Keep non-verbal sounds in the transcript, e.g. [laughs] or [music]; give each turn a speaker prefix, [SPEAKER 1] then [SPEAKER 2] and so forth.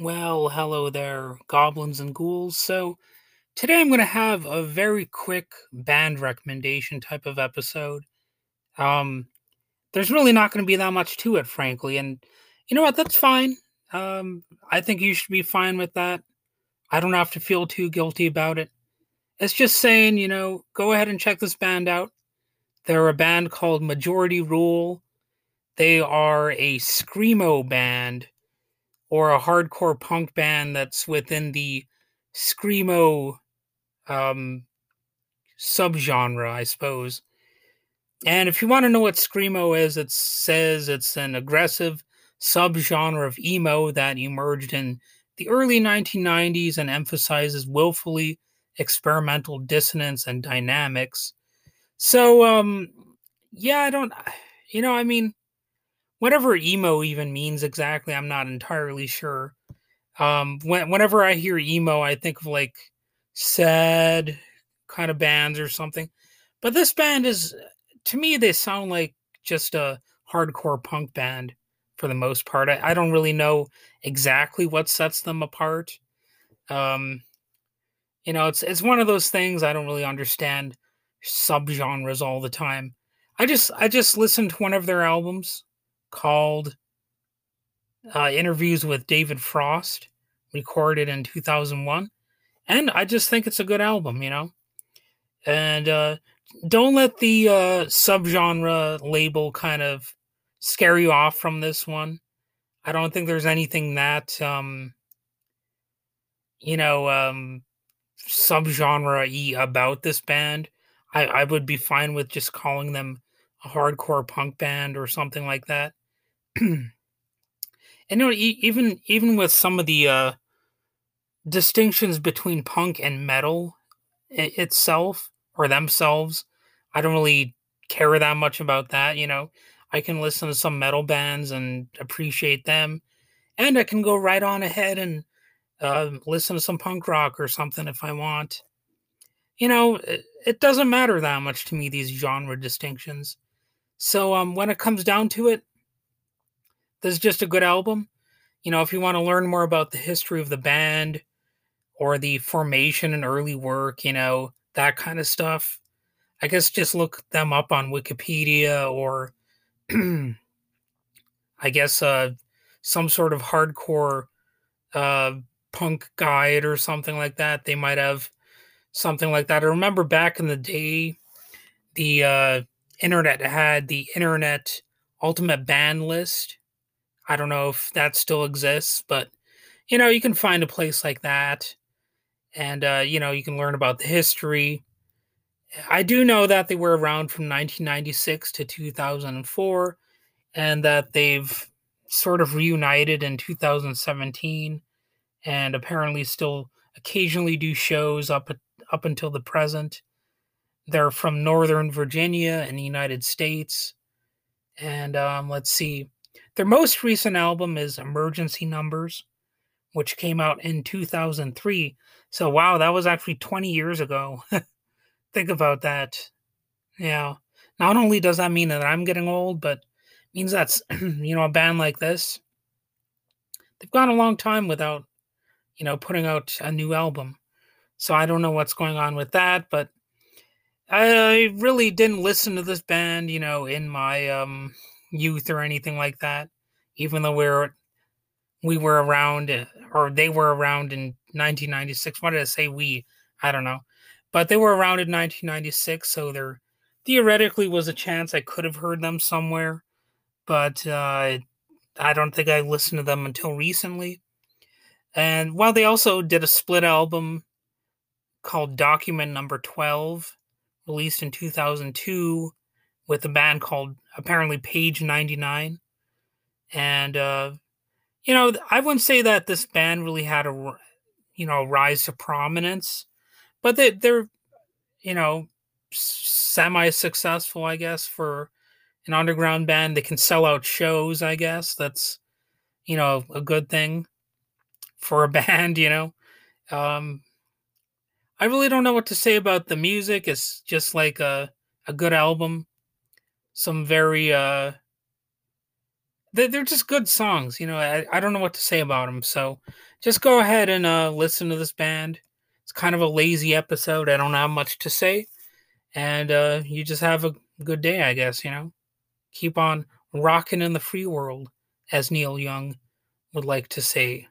[SPEAKER 1] Well, hello there, goblins and ghouls. So, today I'm going to have a very quick band recommendation type of episode. Um, there's really not going to be that much to it, frankly. And you know what? That's fine. Um, I think you should be fine with that. I don't have to feel too guilty about it. It's just saying, you know, go ahead and check this band out. They're a band called Majority Rule. They are a Screamo band or a hardcore punk band that's within the Screamo um, subgenre, I suppose. And if you want to know what Screamo is, it says it's an aggressive subgenre of emo that emerged in the early 1990s and emphasizes willfully experimental dissonance and dynamics. So, um, yeah, I don't, you know, I mean, whatever emo even means exactly, I'm not entirely sure. Um, when, whenever I hear emo, I think of like sad kind of bands or something. But this band is to me, they sound like just a hardcore punk band for the most part. I, I don't really know exactly what sets them apart. Um, you know, it's it's one of those things I don't really understand subgenres all the time. I just I just listened to one of their albums called uh, "Interviews with David Frost," recorded in 2001, and I just think it's a good album. You know, and uh, don't let the uh, subgenre label kind of scare you off from this one. I don't think there's anything that um, you know um, subgenre about this band. I, I would be fine with just calling them a hardcore punk band or something like that. And you know, even even with some of the uh, distinctions between punk and metal itself, or themselves. I don't really care that much about that, you know. I can listen to some metal bands and appreciate them, and I can go right on ahead and uh, listen to some punk rock or something if I want. You know, it, it doesn't matter that much to me these genre distinctions. So um, when it comes down to it, this is just a good album. You know, if you want to learn more about the history of the band or the formation and early work, you know, that kind of stuff. I guess just look them up on Wikipedia or [clears throat] I guess uh, some sort of hardcore uh, punk guide or something like that. They might have something like that. I remember back in the day, the uh, internet had the internet ultimate band list. I don't know if that still exists, but you know, you can find a place like that and uh, you know you can learn about the history. I do know that they were around from 1996 to 2004, and that they've sort of reunited in 2017, and apparently still occasionally do shows up up until the present. They're from Northern Virginia in the United States, and um, let's see, their most recent album is Emergency Numbers, which came out in 2003. So wow, that was actually 20 years ago. [laughs] Think about that. Yeah. Not only does that mean that I'm getting old, but means that's [clears throat] you know a band like this they've gone a long time without you know putting out a new album. So I don't know what's going on with that, but I really didn't listen to this band, you know, in my um youth or anything like that. Even though we're we were around or they were around in 1996. What did I say? We, I don't know, but they were around in 1996, so there theoretically was a chance I could have heard them somewhere, but uh, I don't think I listened to them until recently. And while they also did a split album called Document Number 12, released in 2002 with a band called apparently Page 99. And uh, you know, I wouldn't say that this band really had a, you know, rise to prominence, but they, they're, you know, semi-successful, I guess, for an underground band. They can sell out shows, I guess. That's, you know, a good thing for a [laughs] band, you know. Um, I really don't know what to say about the music. It's just like a, a good album. Some very, uh, they're, just good songs. You know, I, I don't know what to say about them. So just go ahead and uh, listen to this band. It's kind of a lazy episode. I don't have much to say. And uh, you just have a good day, I guess, you know? Keep on rocking in the free world, as Neil Young would like to say.